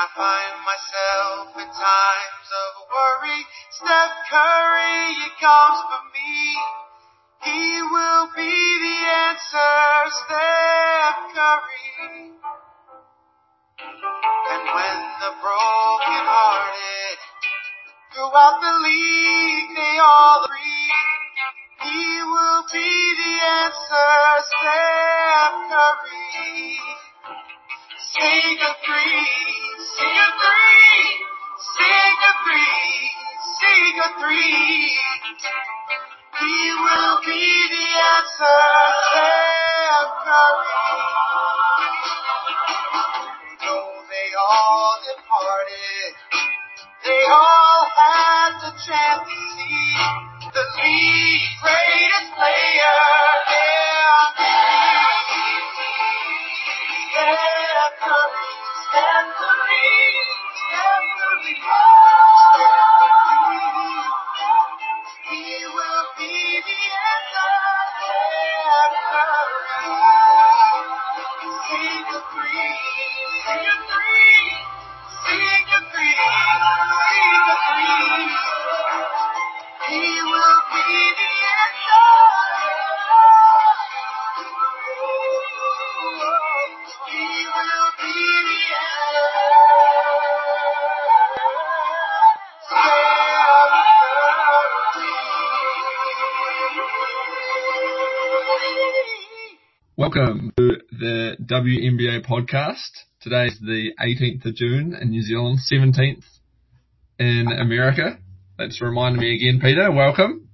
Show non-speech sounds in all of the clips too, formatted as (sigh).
I find myself in times of worry, Steph Curry, it comes for me. He will be the answer, Steph Curry. And when the broken hearted throughout the league, they all agree. He will be the answer, Steph Curry. Sing a three, three. He will be the answer, Though they all departed, Welcome to the WNBA podcast. Today is the 18th of June in New Zealand, 17th in America. That's reminding me again, Peter. Welcome.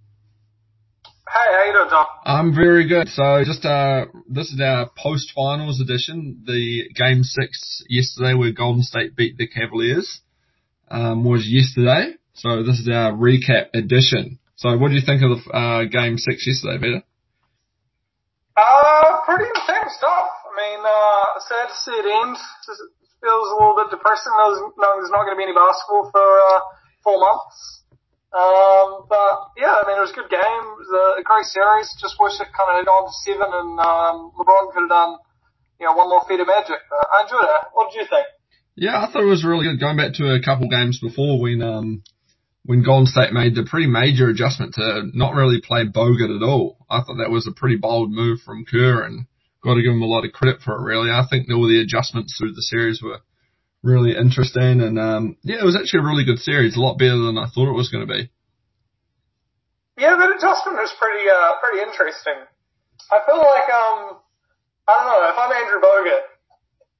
Hey, how you doing, Tom? I'm very good. So just uh, this is our post-finals edition. The game six yesterday, where Golden State beat the Cavaliers, um, was yesterday. So this is our recap edition. So what do you think of the uh, game six yesterday, Peter? Pretty intense stuff. I mean, uh, sad to see it end. Just feels a little bit depressing knowing there's not going to be any basketball for uh, four months. Um, but yeah, I mean, it was a good game. It was a great series. Just wish it kind of had gone to seven and um, LeBron could have done, you know, one more feat of magic. But I enjoyed it. What did you think? Yeah, I thought it was really good. Going back to a couple games before when um when Golden State made the pretty major adjustment to not really play Bogut at all. I thought that was a pretty bold move from Kerr and got to give him a lot of credit for it really. I think all the adjustments through the series were really interesting and um yeah, it was actually a really good series, a lot better than I thought it was going to be. Yeah, that adjustment was pretty, uh, pretty interesting. I feel like, um, I don't know, if I'm Andrew Bogut,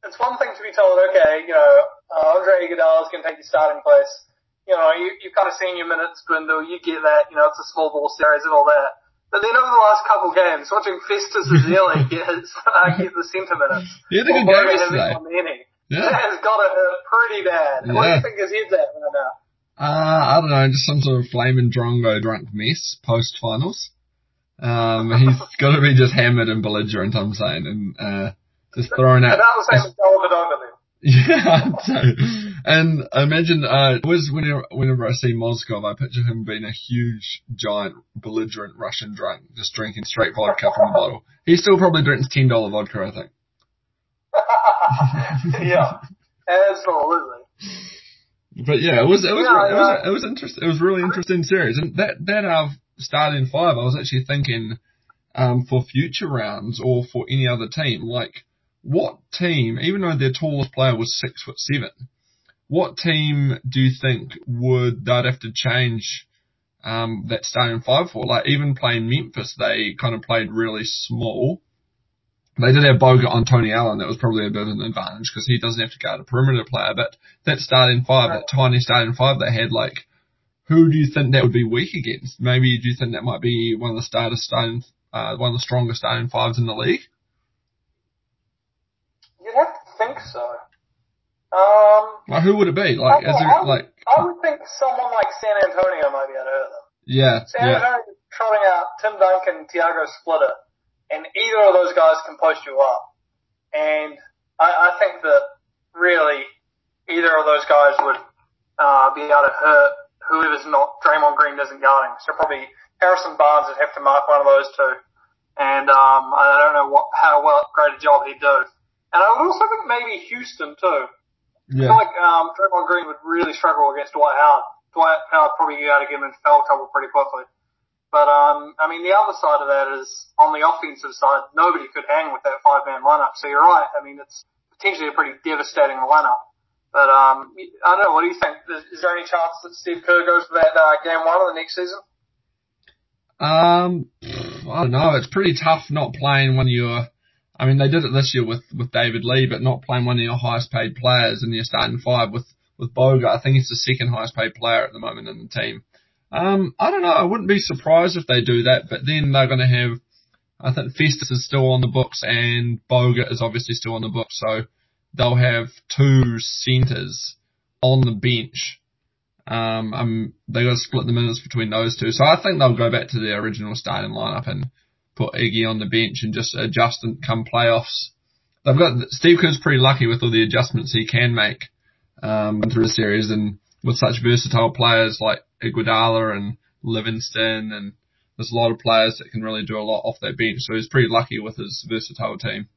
it's one thing to be told, okay, you know, uh, Andre is going to take your starting place. You know, you, you've kind of seen your minutes dwindle, you get that, you know, it's a small ball series and all that. But then over the last couple of games, watching Festus Ezeli (laughs) get his, uh, get the centre minutes. He had a good game yesterday. Yeah. That has got to hurt pretty bad. What do you think his head's at right now? Uh, I don't know, just some sort of flaming drongo drunk mess post finals. Um, he's (laughs) got to be just hammered and belligerent, I'm saying, and uh, just throwing out. About the same as Dellavedova then. Yeah, so, and I imagine, uh, was whenever, whenever I see Mozgov, I picture him being a huge, giant, belligerent Russian drunk, just drinking straight vodka from the bottle. He still probably drinks $10 vodka, I think. (laughs) yeah, absolutely. But yeah, it was it was Yeah, it was yeah. it was interesting. It was really interesting series, and that that uh, starting five, I was actually thinking um, for future rounds or for any other team, like what team, even though their tallest player was six foot seven, what team do you think would they'd have to change um, that starting five for? Like even playing Memphis, they kind of played really small. They did have Bogut on Tony Allen. That was probably a bit of an advantage because he doesn't have to guard a perimeter player. But that starting five, that tiny starting five they had, like, who do you think that would be weak against? Maybe do you think that might be one of the starters starting, uh, one of the strongest starting fives in the league? You'd have to think so. Um, Like, who would it be? Like, is I, there would- like, I would think someone like San Antonio might be able to hurt them. yeah, San yeah, Antonio is trotting out Tim Duncan, Tiago Splitter, and either of those guys can post you up. And I, I think that really either of those guys would uh, be able to hurt whoever's not Draymond Green isn't guarding. So probably Harrison Barnes would have to mark one of those two. And um, I don't know what how well great a job he'd do. And I would also think maybe Houston too. Yeah. I feel like um, Draymond Green would really struggle against Dwight Howard. Dwight Howard probably got to get him into foul trouble pretty quickly. But um, I mean, the other side of that is on the offensive side, nobody could hang with that five-man lineup. So you're right. I mean, it's potentially a pretty devastating lineup. But um, I don't know. What do you think? Is, is there any chance that Steve Kerr goes for that uh, game one of the next season? Um, I don't know. It's pretty tough not playing one of your. I mean, they did it this year with with David Lee, but not playing one of your highest paid players in your starting five with with Bogut. I think he's the second highest paid player at the moment in the team. Um, I don't know. I wouldn't be surprised if they do that, but then they're going to have. I think Festus is still on the books and Bogut is obviously still on the books, so they'll have two centers on the bench. Um, um, they got to split the minutes between those two, so I think they'll go back to their original starting lineup and put Iggy on the bench and just adjust and come playoffs. They've got Steve Kerr's pretty lucky with all the adjustments he can make um, through the series and with such versatile players like Iguodala and Livingston and there's a lot of players that can really do a lot off that bench. So he's pretty lucky with his versatile team.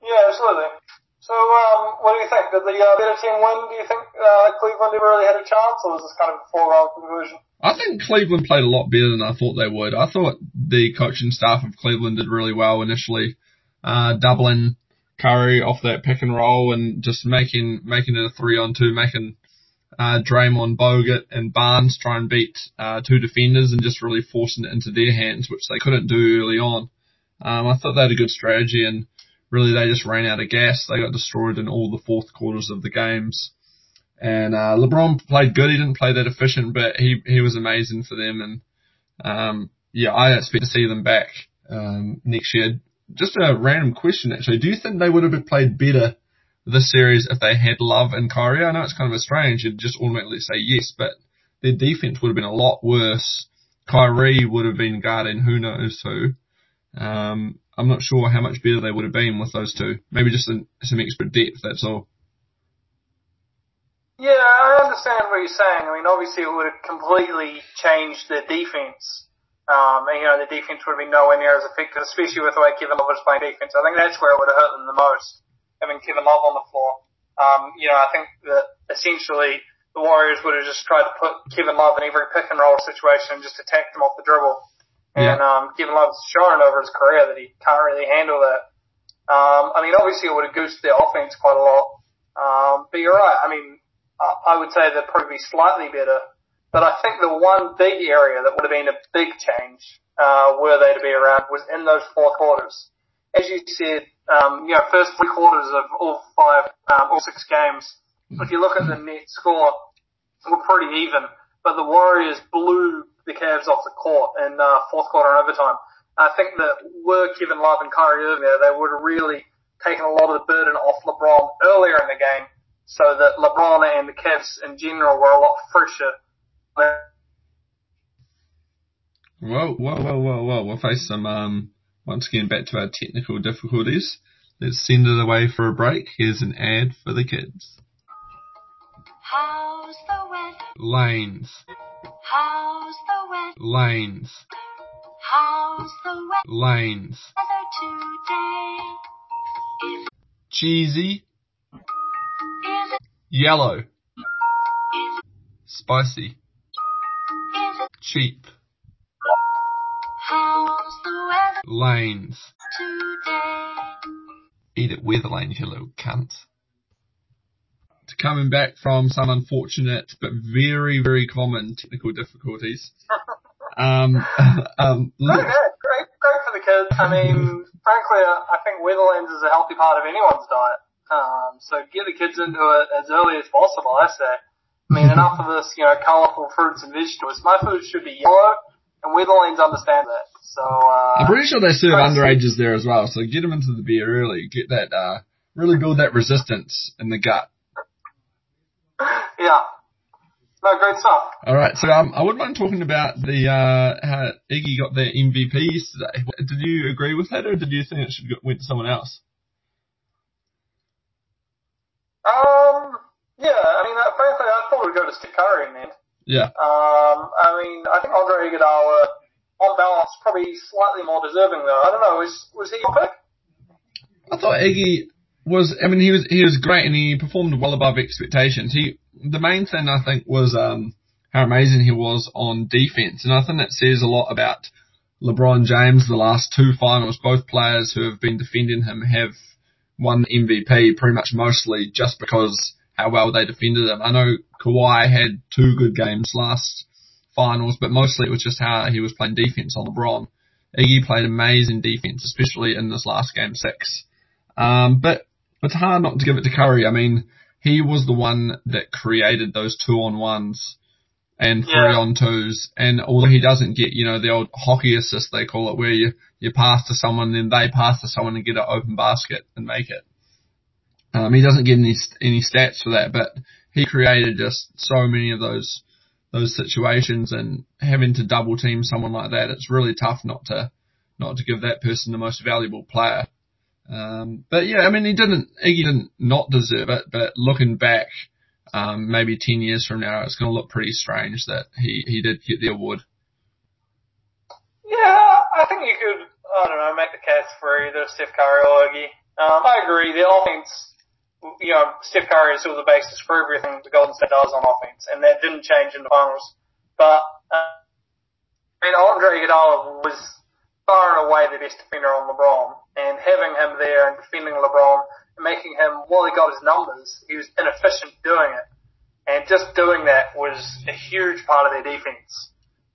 Yeah, absolutely. So, um, what do you think? Did the uh, better team win? Do you think uh, Cleveland ever really had a chance, or was this kind of a foregone conclusion? I think Cleveland played a lot better than I thought they would. I thought the coaching staff of Cleveland did really well initially, uh, doubling Curry off that pick and roll and just making making it a three on two, making uh, Draymond, Bogut, and Barnes try and beat uh, two defenders and just really forcing it into their hands, which they couldn't do early on. Um, I thought they had a good strategy and really they just ran out of gas. They got destroyed in all the fourth quarters of the games. And uh, LeBron played good. He didn't play that efficient, but he he was amazing for them. And um, yeah, I expect to see them back um, next year. Just a random question, actually. Do you think they would have played better this series if they had Love and Kyrie? I know it's kind of a strange. You'd just automatically say yes, but their defense would have been a lot worse. Kyrie would have been guarding who knows who. Um, I'm not sure how much better they would have been with those two. Maybe just some, some extra depth. That's all. Yeah, I understand what you're saying. I mean, obviously it would have completely changed their defense. Um, and you know, the defense would been nowhere near as effective, especially with the way Kevin Love was playing defense. I think that's where it would have hurt them the most, having Kevin Love on the floor. Um, you know, I think that essentially the Warriors would have just tried to put Kevin Love in every pick and roll situation and just attack them off the dribble. And, um, Kevin Love's shown over his career that he can't really handle that. Um, I mean, obviously it would have goosed their offense quite a lot. Um, but you're right. I mean, I I would say they'd probably be slightly better. But I think the one big area that would have been a big change, uh, were they to be around was in those fourth quarters. As you said, um, you know, first three quarters of all five, um, all six games, if you look at the net score, were pretty even. But the Warriors blew the Cavs off the court in, uh, fourth quarter and overtime. I think that were Kevin Love and Kyrie Irving there, they would have really taken a lot of the burden off LeBron earlier in the game so that LeBron and the Cavs in general were a lot fresher. Whoa, whoa, whoa, whoa, whoa. We'll face some, um, once again back to our technical difficulties. Let's send it away for a break. Here's an ad for the kids. How's the weather? Lanes, How's the weather? lanes, How's the lanes. weather today? Is Cheesy, is yellow, is spicy, cheap, how's the weather lanes. today? Eat it with lanes, you little cunt. Coming back from some unfortunate but very, very common technical difficulties. (laughs) Um, (laughs) um, No, good. Great, great for the kids. I mean, frankly, uh, I think Weatherlands is a healthy part of anyone's diet. Um, so get the kids into it as early as possible, I say. I mean, enough of this, you know, colourful fruits and vegetables. My food should be yellow, and Weatherlands understand that. So, uh, I'm pretty sure they serve underages there as well, so get them into the beer early. Get that, uh, really build that resistance in the gut. yeah. No, great stuff. Alright, so um, I wouldn't mind talking about the, uh, how Iggy got their MVP yesterday. Did you agree with that, or did you think it should go, went to someone else? Um, yeah, I mean, uh, frankly, I thought it would go to Steve in the end. Yeah. Um, I mean, I think Andre Iguodala, on balance, probably slightly more deserving though. I don't know, was, was he your pick? I thought Iggy, was, I mean, he was he was great and he performed well above expectations. He the main thing I think was um, how amazing he was on defense, and I think that says a lot about LeBron James. The last two finals, both players who have been defending him have won MVP pretty much mostly just because how well they defended him. I know Kawhi had two good games last finals, but mostly it was just how he was playing defense on LeBron. Iggy played amazing defense, especially in this last game six. Um, but it's hard not to give it to Curry. I mean, he was the one that created those two on ones and three Yeah. on twos. And although he doesn't get, you know, the old hockey assist they call it, where you, you pass to someone, then they pass to someone and get an open basket and make it. Um, he doesn't get any any stats for that, but he created just so many of those those situations and having to double team someone like that, it's really tough not to not to give that person the most valuable player. Um, but yeah, I mean, he didn't, Iggy didn't not deserve it, but looking back, um, maybe 10 years from now, it's going to look pretty strange that he, he did get the award. Yeah, I think you could, I don't know, make the case for either Steph Curry or Iggy. Um, I agree, the offense, you know, Steph Curry is still the basis for everything the Golden State does on offense, and that didn't change in the finals. But, uh, I mean, Andre Iguodala was far and away the best defender on LeBron, and having him there and defending LeBron and making him, while he got his numbers, he was inefficient doing it. And just doing that was a huge part of their defense.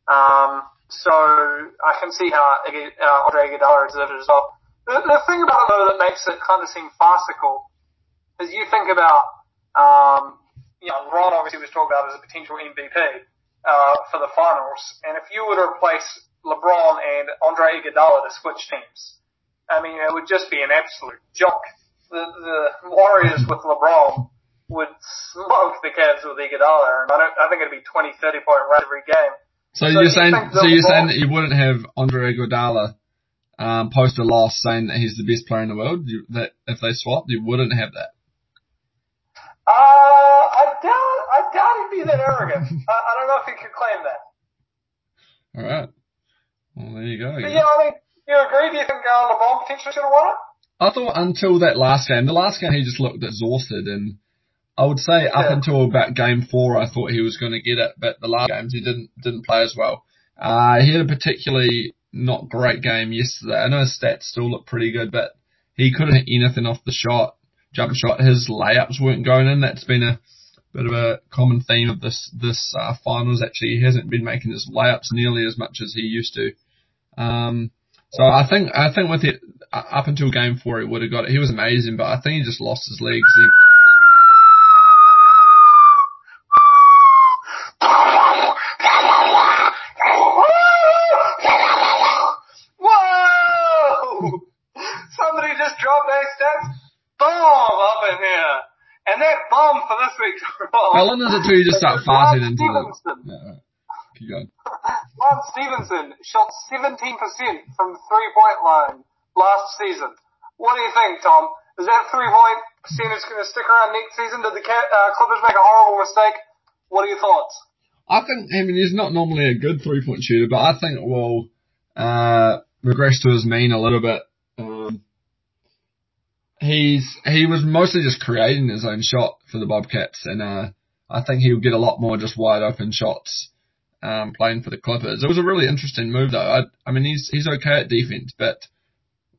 Um, so I can see how uh, Andre Iguodala deserved it as well. The, the thing about it though that makes it kind of seem farcical is you think about, um, you know, Ron obviously was talked about as a potential MVP uh, for the finals, and if you were to replace LeBron and Andre Iguodala to switch teams, I mean, it would just be an absolute joke. The, the Warriors with LeBron would smoke the Cavs with Iguodala, and I don't, I think it'd be 20, 30 point run every game. So, So you're saying, so you're saying that you wouldn't have Andre Iguodala, um, post a loss saying that he's the best player in the world? You, that if they swapped, you wouldn't have that. Uh, I doubt, I doubt he'd be that arrogant. (laughs) I, I don't know if he could claim that. Alright. Well, there you go. But yeah, I mean, you agree? Do you think uh, LeBron potentially should have won it? I thought until that last game, the last game he just looked exhausted and I would say up Yeah. until about game four I thought he was going to get it, but the last games he didn't, didn't play as well. Uh, he had a particularly not great game yesterday. I know his stats still look pretty good, but he couldn't hit anything off the shot, jump shot. His layups weren't going in. That's been a bit of a common theme of this, this, uh, finals actually. He hasn't been making his layups nearly as much as he used to. Um, so I think I think with it uh, up until game four, he would have got it. He was amazing, but I think he just lost his legs. He, Whoa! Somebody just dropped bomb up in here. And that bomb for this week's (laughs) how long is it till you just start farting into the? Stephenson. Yeah, right. Keep going. (laughs) Lance Stephenson shot 17% from three point line last season. What do you think, Tom? Is that three point percentage going to stick around next season? Did the uh, Clippers make a horrible mistake? What are your thoughts? I think I mean he's not normally a good three point shooter, but I think it will uh, regress to his mean a little bit. He's he was mostly just creating his own shot for the Bobcats, and uh, I think he'll get a lot more just wide open shots um, playing for the Clippers. It was a really interesting move though. I, I mean he's he's okay at defense, but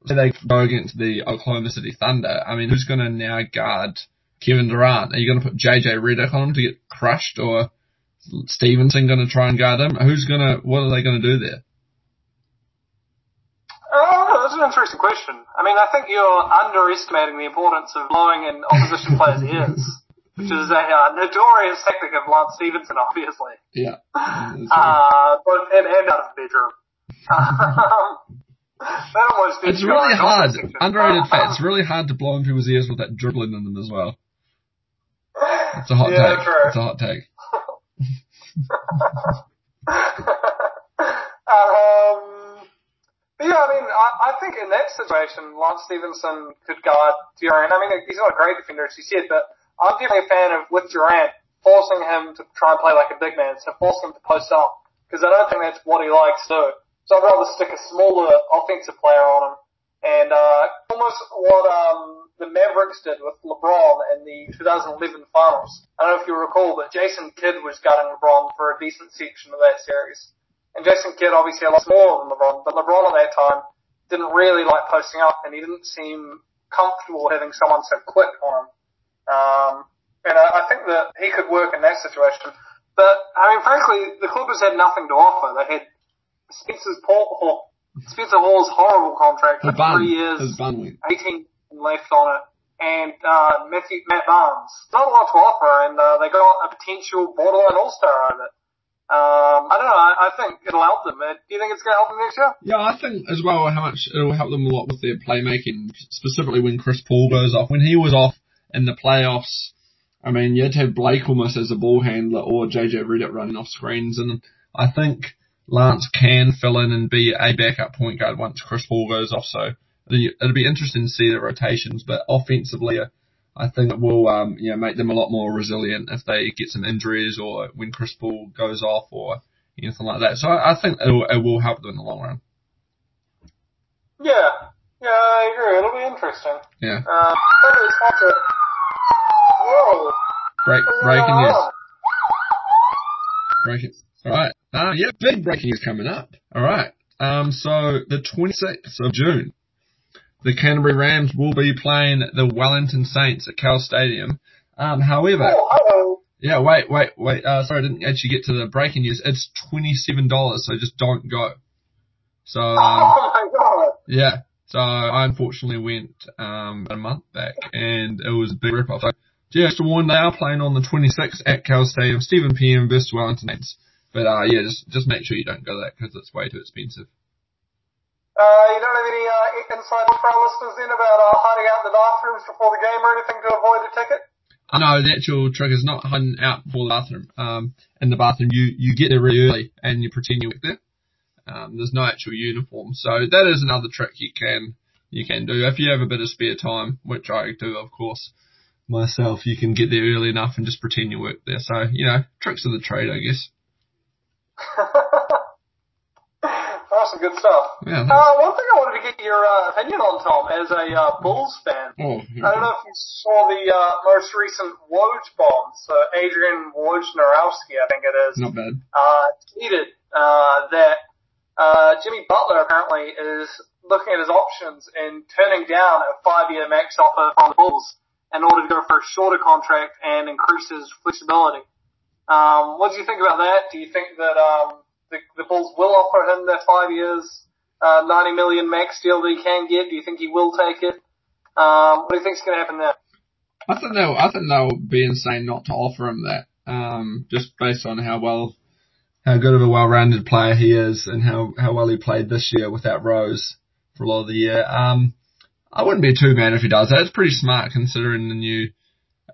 they go against the Oklahoma City Thunder. I mean who's going to now guard Kevin Durant? Are you going to put JJ Redick on him to get crushed or? Stephenson going to try and guard him? Who's going to, what are they going to do there? That's an interesting question. I mean, I think you're underestimating the importance of blowing in opposition players' ears, which is a uh, notorious tactic of Lance Stephenson, obviously. Yeah. (laughs) Uh, both in and out of the bedroom. (laughs) Um, that almost it's really hard. Underrated fat. It's (laughs) really hard to blow in people's ears with that dribbling in them as well. It's a hot yeah, take. true. It's a hot take. um, yeah, I mean, I, I think in that situation, Lance Stephenson could guard Durant. I mean, he's not a great defender, as you said, but I'm definitely a fan of, with Durant, forcing him to try and play like a big man, so forcing him to post up, because I don't think that's what he likes to. So I'd rather stick a smaller offensive player on him. And, uh, almost what, um, the Mavericks did with LeBron in the 2011 finals. I don't know if you recall, but Jason Kidd was guarding LeBron for a decent section of that series. And Jason Kidd obviously a lot more than LeBron, but LeBron at that time didn't really like posting up and he didn't seem comfortable having someone so quick on him. Um, and I, I think that he could work in that situation. But, I mean, frankly, the Clippers had nothing to offer. They had Spencer's Paul, Spencer Hawes horrible contract for three years. his bun went. 18 left on it. And, uh, Matthew, Matt Barnes. Not a lot to offer and, uh, they got a potential borderline all-star out of it. Um, I don't know, I, I think it'll help them. Uh, Do you think it's gonna help them next year? Yeah, I think as well how much it'll help them a lot with their playmaking, specifically when Chris Paul goes off. When he was off in the playoffs, I mean, you had to have Blake almost as a ball handler or JJ Redick running off screens, and I think Lance can fill in and be a backup point guard once Chris Paul goes off. So it'll be interesting to see the rotations, but offensively, I think it will um, you know make them a lot more resilient if they get some injuries or when Chris Paul goes off or anything like that. So I, I think it will, it will help them in the long run. Yeah. Yeah, I agree. It'll be interesting. Yeah. Uh, have to, whoa. Break, breaking news. Breaking. All right. Uh, yeah, big breaking is coming up. All right. Um, so the 26th of June, the Canterbury Rams will be playing the Wellington Saints at Cowles Stadium. Um, however, Oh, yeah, wait, wait, wait. Uh, sorry, I didn't actually get to the breaking news. It's twenty-seven dollars, so just don't go. So, um, (laughs) Oh yeah. So I unfortunately went um, a month back, and it was a big rip-off. So, yeah, just to warn, they are playing on the 26th at Cowles Stadium, 7 p.m. versus Wellington Saints. But uh, yeah, just just make sure you don't go that because it's way too expensive. Uh, you don't have any, uh, insight for our listeners then about, uh, hiding out in the bathrooms before the game or anything to avoid a ticket? No, the actual trick is not hiding out for the bathroom. Um, in the bathroom, you you get there really early and you pretend you work there. Um, there's no actual uniform, so that is another trick you can you can do if you have a bit of spare time, which I do, of course. Myself, you can get there early enough and just pretend you work there. So you know, tricks of the trade, I guess. (laughs) Some good stuff. Yeah. Uh, one thing I wanted to get your uh, opinion on, Tom, as a uh, Bulls fan. Oh, I don't know if you saw the uh, most recent Woj bomb. So Adrian Wojnarowski, I think it is, not bad. uh, tweeted uh, that uh, Jimmy Butler apparently is looking at his options and turning down a five-year max offer from the Bulls in order to go for a shorter contract and increase his flexibility. Um, what do you think about that? Do you think that um, the, the Bulls will offer him that five years, uh, 90 million max deal that he can get? Do you think he will take it? Um, what do you think's going to happen there? I think they'll I think they'll be insane not to offer him that. Um, just based on how well how good of a well rounded player he is and how, how well he played this year without Rose for a lot of the year. Um I wouldn't be too mad if he does that. It's pretty smart considering the new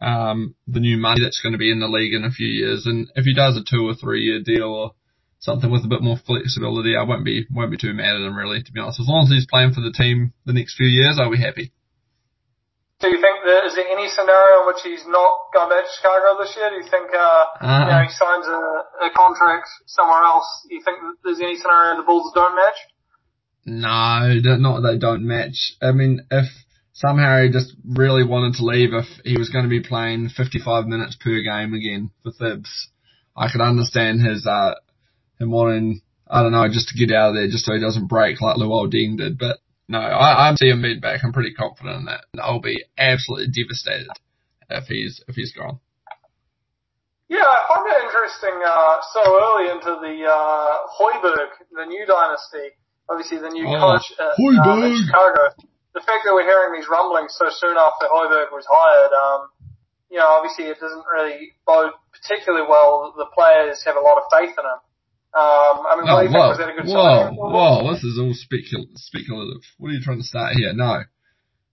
um the new money that's going to be in the league in a few years. And if he does a two or three year deal or something with a bit more flexibility, I won't be won't be too mad at him really, to be honest. As long as he's playing for the team the next few years, I'll be happy. Do you think that is there any scenario in which he's not going back to Chicago this year? Do you think uh, Uh, you know he signs a, a contract somewhere else? Do you think that there's any scenario the Bulls don't match? No, not they don't match. I mean, if somehow he just really wanted to leave, if he was going to be playing 55 minutes per game again for Thibs, I could understand his, uh, him wanting, I don't know, just to get out of there just so he doesn't break like Luol Deng did. But no, I, I'm seeing him back. I'm pretty confident in that. I'll be absolutely devastated if he's, if he's gone. Yeah, I find it interesting. Uh, so early into the uh, Hoiberg, the new dynasty, obviously the new Oh, coach at, um, Hoiberg. at Chicago. The fact that we're hearing these rumblings so soon after Hoiberg was hired, um, you know, obviously it doesn't really bode particularly well. The players have a lot of faith in him. Um, I mean, Oh, what do you think? whoa, Was that a good whoa, whoa, this is all specul- speculative. What are you trying to start here? No.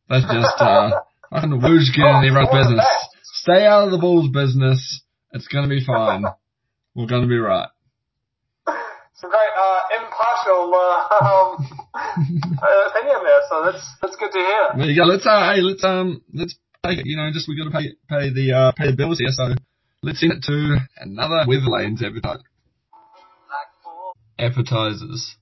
That's just, uh, I know, Woo's getting in everyone's business. Stay out of the Bulls business. It's gonna be fine. We're gonna be right. Some great uh, impartial uh, (laughs) um, uh, opinion there, so that's that's good to hear. There you go. Let's, uh, hey, let's, um, let's take it, you know, just we gotta pay, pay the, uh, pay the bills here, so let's send it to another Weatherlanes advertise. Appetizers.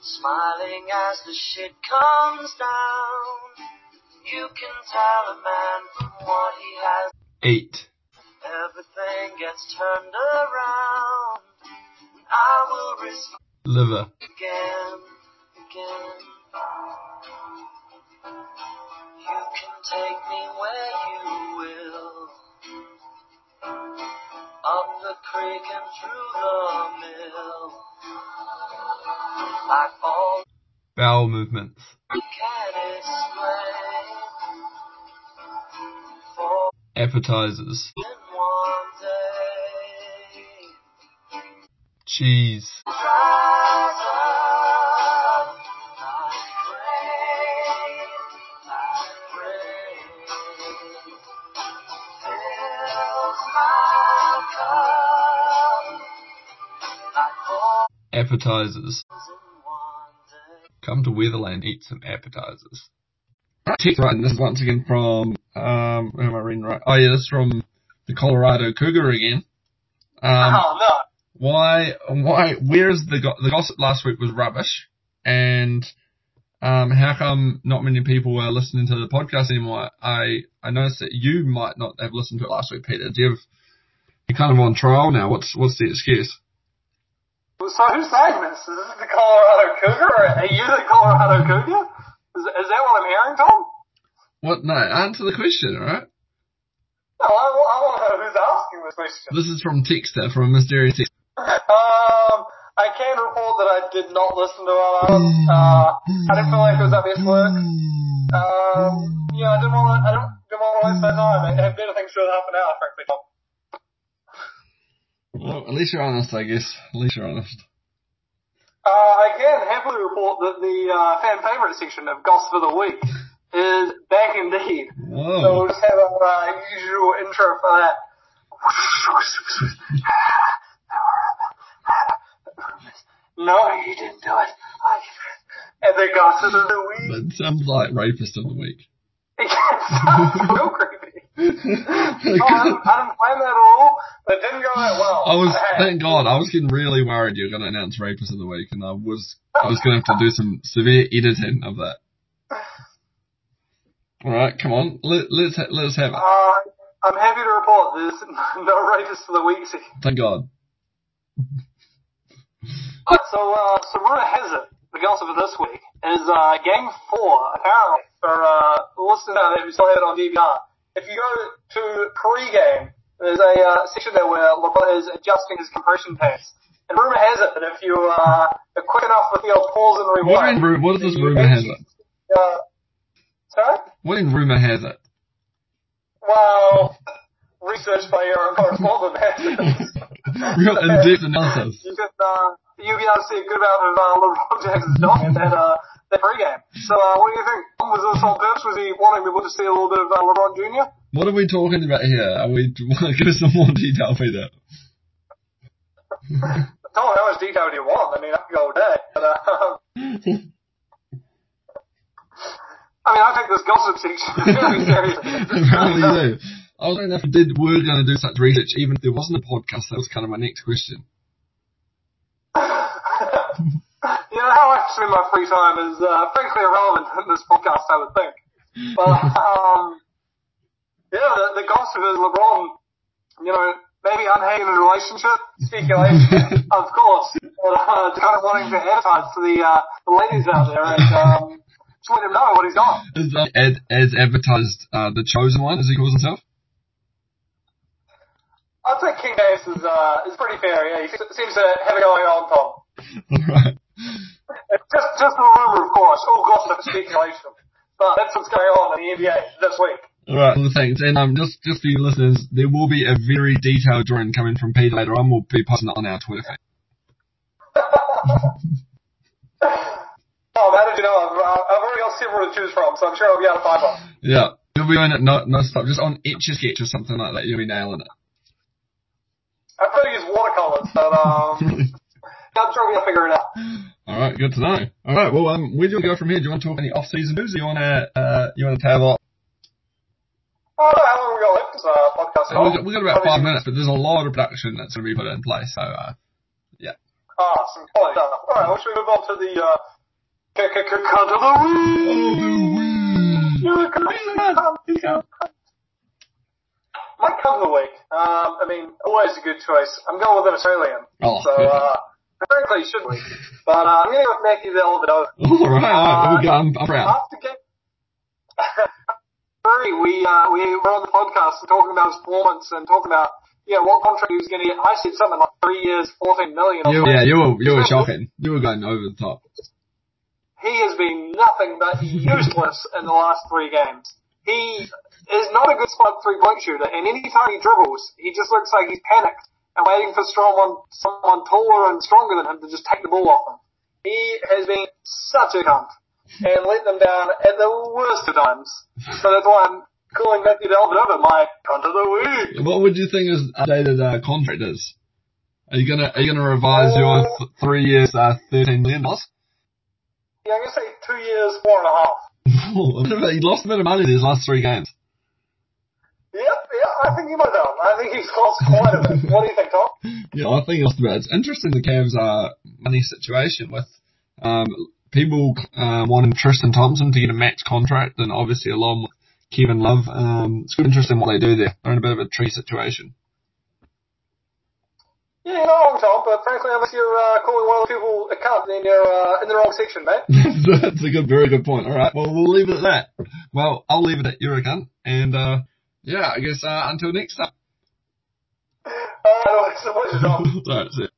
Smiling as the shit comes down. You can tell a man from what he has. Eight. Everything gets turned around. I will risk Liver. again, again. You can take me where you will. Up the creek and through the mill. Like all Bowel movements. you can explain. For Appetizers. in one day. Cheese. Appetizers. in one day. Come to Weatherland, eat some appetizers. Text right, and this is once again from, um, where am I reading right? Oh yeah, this is from the Colorado Cougar again. Um, oh no. why, why, where's the, go- the gossip last week was rubbish, and, um, how come not many people are listening to the podcast anymore? I, I noticed that you might not have listened to it last week, Peter. Do you have, you're kind of on trial now. What's, what's the excuse? So who's saying this? Is this the Colorado Cougar? Or are you the Colorado Cougar? Is, is that what I'm hearing, Tom? What? No, answer the question, alright? No, I, I want to know who's asking this question. This is from Texter, from a mysterious text. Um, I can report that I did not listen to it. Uh, I didn't feel like it was at best work. Um, yeah, I didn't want to. I didn't, didn't want to waste my time. I had better things to do in half an hour, frankly. Tom. Well, at least you're honest, I guess. At least you're honest. Uh, I can happily report that the uh, fan favorite section of Gossip of the Week is back indeed. So we'll just have our uh, usual intro for that. No, you didn't do it. I... And the Gossip of the Week. That sounds like rapist of the week. It (laughs) sounds creepy. I, didn't, I didn't plan that at all, but didn't go that well. I was, Hey, thank God, I was getting really worried you were going to announce rapist of the week, and I was, I was going to have to do some severe editing of that. All right, come on, Let, let's ha- let's have it. Uh, I'm happy to report there's (laughs) no rapist of the week. Thank God. So, uh, so rumor has it, the gossip of this week is uh, game four, apparently, for uh, listeners who still have it on DVR. If you go to pre-game, there's a uh, section there where LeBron is adjusting his compression pants. And rumor has it that if you uh, are quick enough with the old pause and rewind... What in what is this rumor has it? uh, sorry? What in rumor has it? Well, research by your own correspondent has it. (laughs) Real in-depth analysis. you could uh, you'll be able to see a good amount of uh, LeBron Jackson's dog in that uh, that pregame. So uh, what do you think? Was this on purpose? Was he wanting people to see a little bit of uh, LeBron Jr.? What are we talking about here? Are we want to give us some more detail, Peter? Tell me how much detail do you want? I mean, I could go all day. But, uh, (laughs) (laughs) I mean, I take this gossip section very seriously. Apparently you do. I was wondering if we did were going to do such research, even if there wasn't a podcast. That was kind of my next question. (laughs) you know, how I spend my free time is uh, frankly irrelevant in this podcast, I would think. But, um, yeah, the, the gossip is LeBron, you know, maybe a relationship, speculation, (laughs) of course, but uh, kind of wanting to advertise to the, uh, the ladies out there and um, just let him know what he's on. Is that as advertised, uh, the chosen one, as he calls himself? I'd say King Davis is, uh, is pretty fair, yeah, he seems to have it going on, Tom. Alright. (laughs) Just, just a rumor, of course, all gossip speculation. But that's what's going on in the NBA this week. Alright, well, thanks. And um, just, just for you listeners, there will be a very detailed drawing coming from Peter later on. We'll be posting it on our Twitter feed. (laughs) Oh, how did you know? I've, I've already got several to choose from, so I'm sure I'll be able to find one. Yeah. You'll be doing it no, no stop, just on Etch a Sketch or something like that. You'll be nailing it. I prefer to use watercolors, but um, I'm sure we'll figure it out. Alright, good to know. Alright, well, um, where do you want to go from here? Do you want to talk any off-season news or you want to, uh, you want to table off? I don't know how long we got left this uh, podcast. We've got, we've got about five minutes, but there's a lot of production that's going to be put in place, so, uh, Ah, some quality stuff. Alright, well, should we move on to the, uh, c- c- c- cunt of the week? You're a cunt. My cunt of the week. Um, I mean, always a good choice. I'm going with an Australian. Oh, So, uh, frankly, should we? But, uh, I'm going to go with Matthew Dellavedova. (laughs) all right, all right, go. I'm, I'm proud. After game three, we uh, we were on the podcast and talking about his performance and talking about yeah what contract he was going to get. I said something like three years, fourteen million. You, yeah, you were you were shocking. You were going over the top. He has been nothing but useless in the last three games. He is not a good spot three point shooter, and anytime he dribbles, he just looks like he's panicked and waiting for someone someone taller and stronger than him to just take the ball off him. He has been such a cunt and let them down at the worst of times. So that's why I'm calling Matthew Dellavedova my cunt of the week. What would you think his updated uh, contract is? Are you gonna are you gonna revise your th- three years uh, thirteen million dollars? Yeah, I'm gonna say two years, four and a half. (laughs) he lost a bit of money these last three games. Yep, yeah, I think he might have. I think he's lost quite a bit. What do you think, Tom? Yeah, I think lost a bit. It's interesting the Cavs' uh, money situation with um, people uh, wanting Tristan Thompson to get a max contract, and obviously along with Kevin Love. Um, it's quite interesting what they do there. They're in a bit of a tree situation. Yeah, you're not wrong, Tom, but frankly, unless you're uh, calling one of the people a cunt, then you're uh, in the wrong section, mate. (laughs) That's a good, very good point. All right, well we'll leave it at that. Well, I'll leave it at you're a cunt, and uh, yeah, I guess uh, until next time. Uh, no, it's a. That's it.